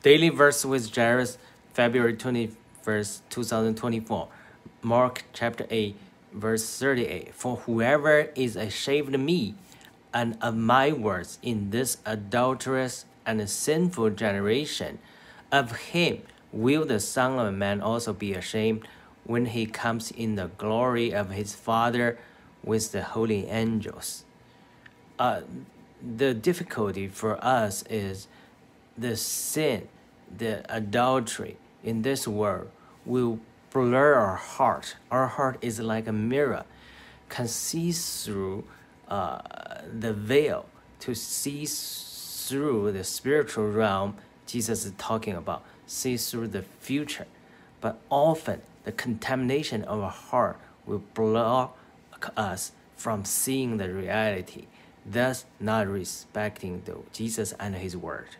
Daily verse with Jairus, February 21st, 2024. Mark chapter 8, verse 38. For whoever is ashamed of me and of my words in this adulterous and sinful generation, of him will the Son of Man also be ashamed when he comes in the glory of his Father with the holy angels. Uh, the difficulty for us is the sin, the adultery in this world will blur our heart. Our heart is like a mirror, can see through uh, the veil to see through the spiritual realm Jesus is talking about, see through the future. But often the contamination of our heart will block us from seeing the reality, thus not respecting the Jesus and his word.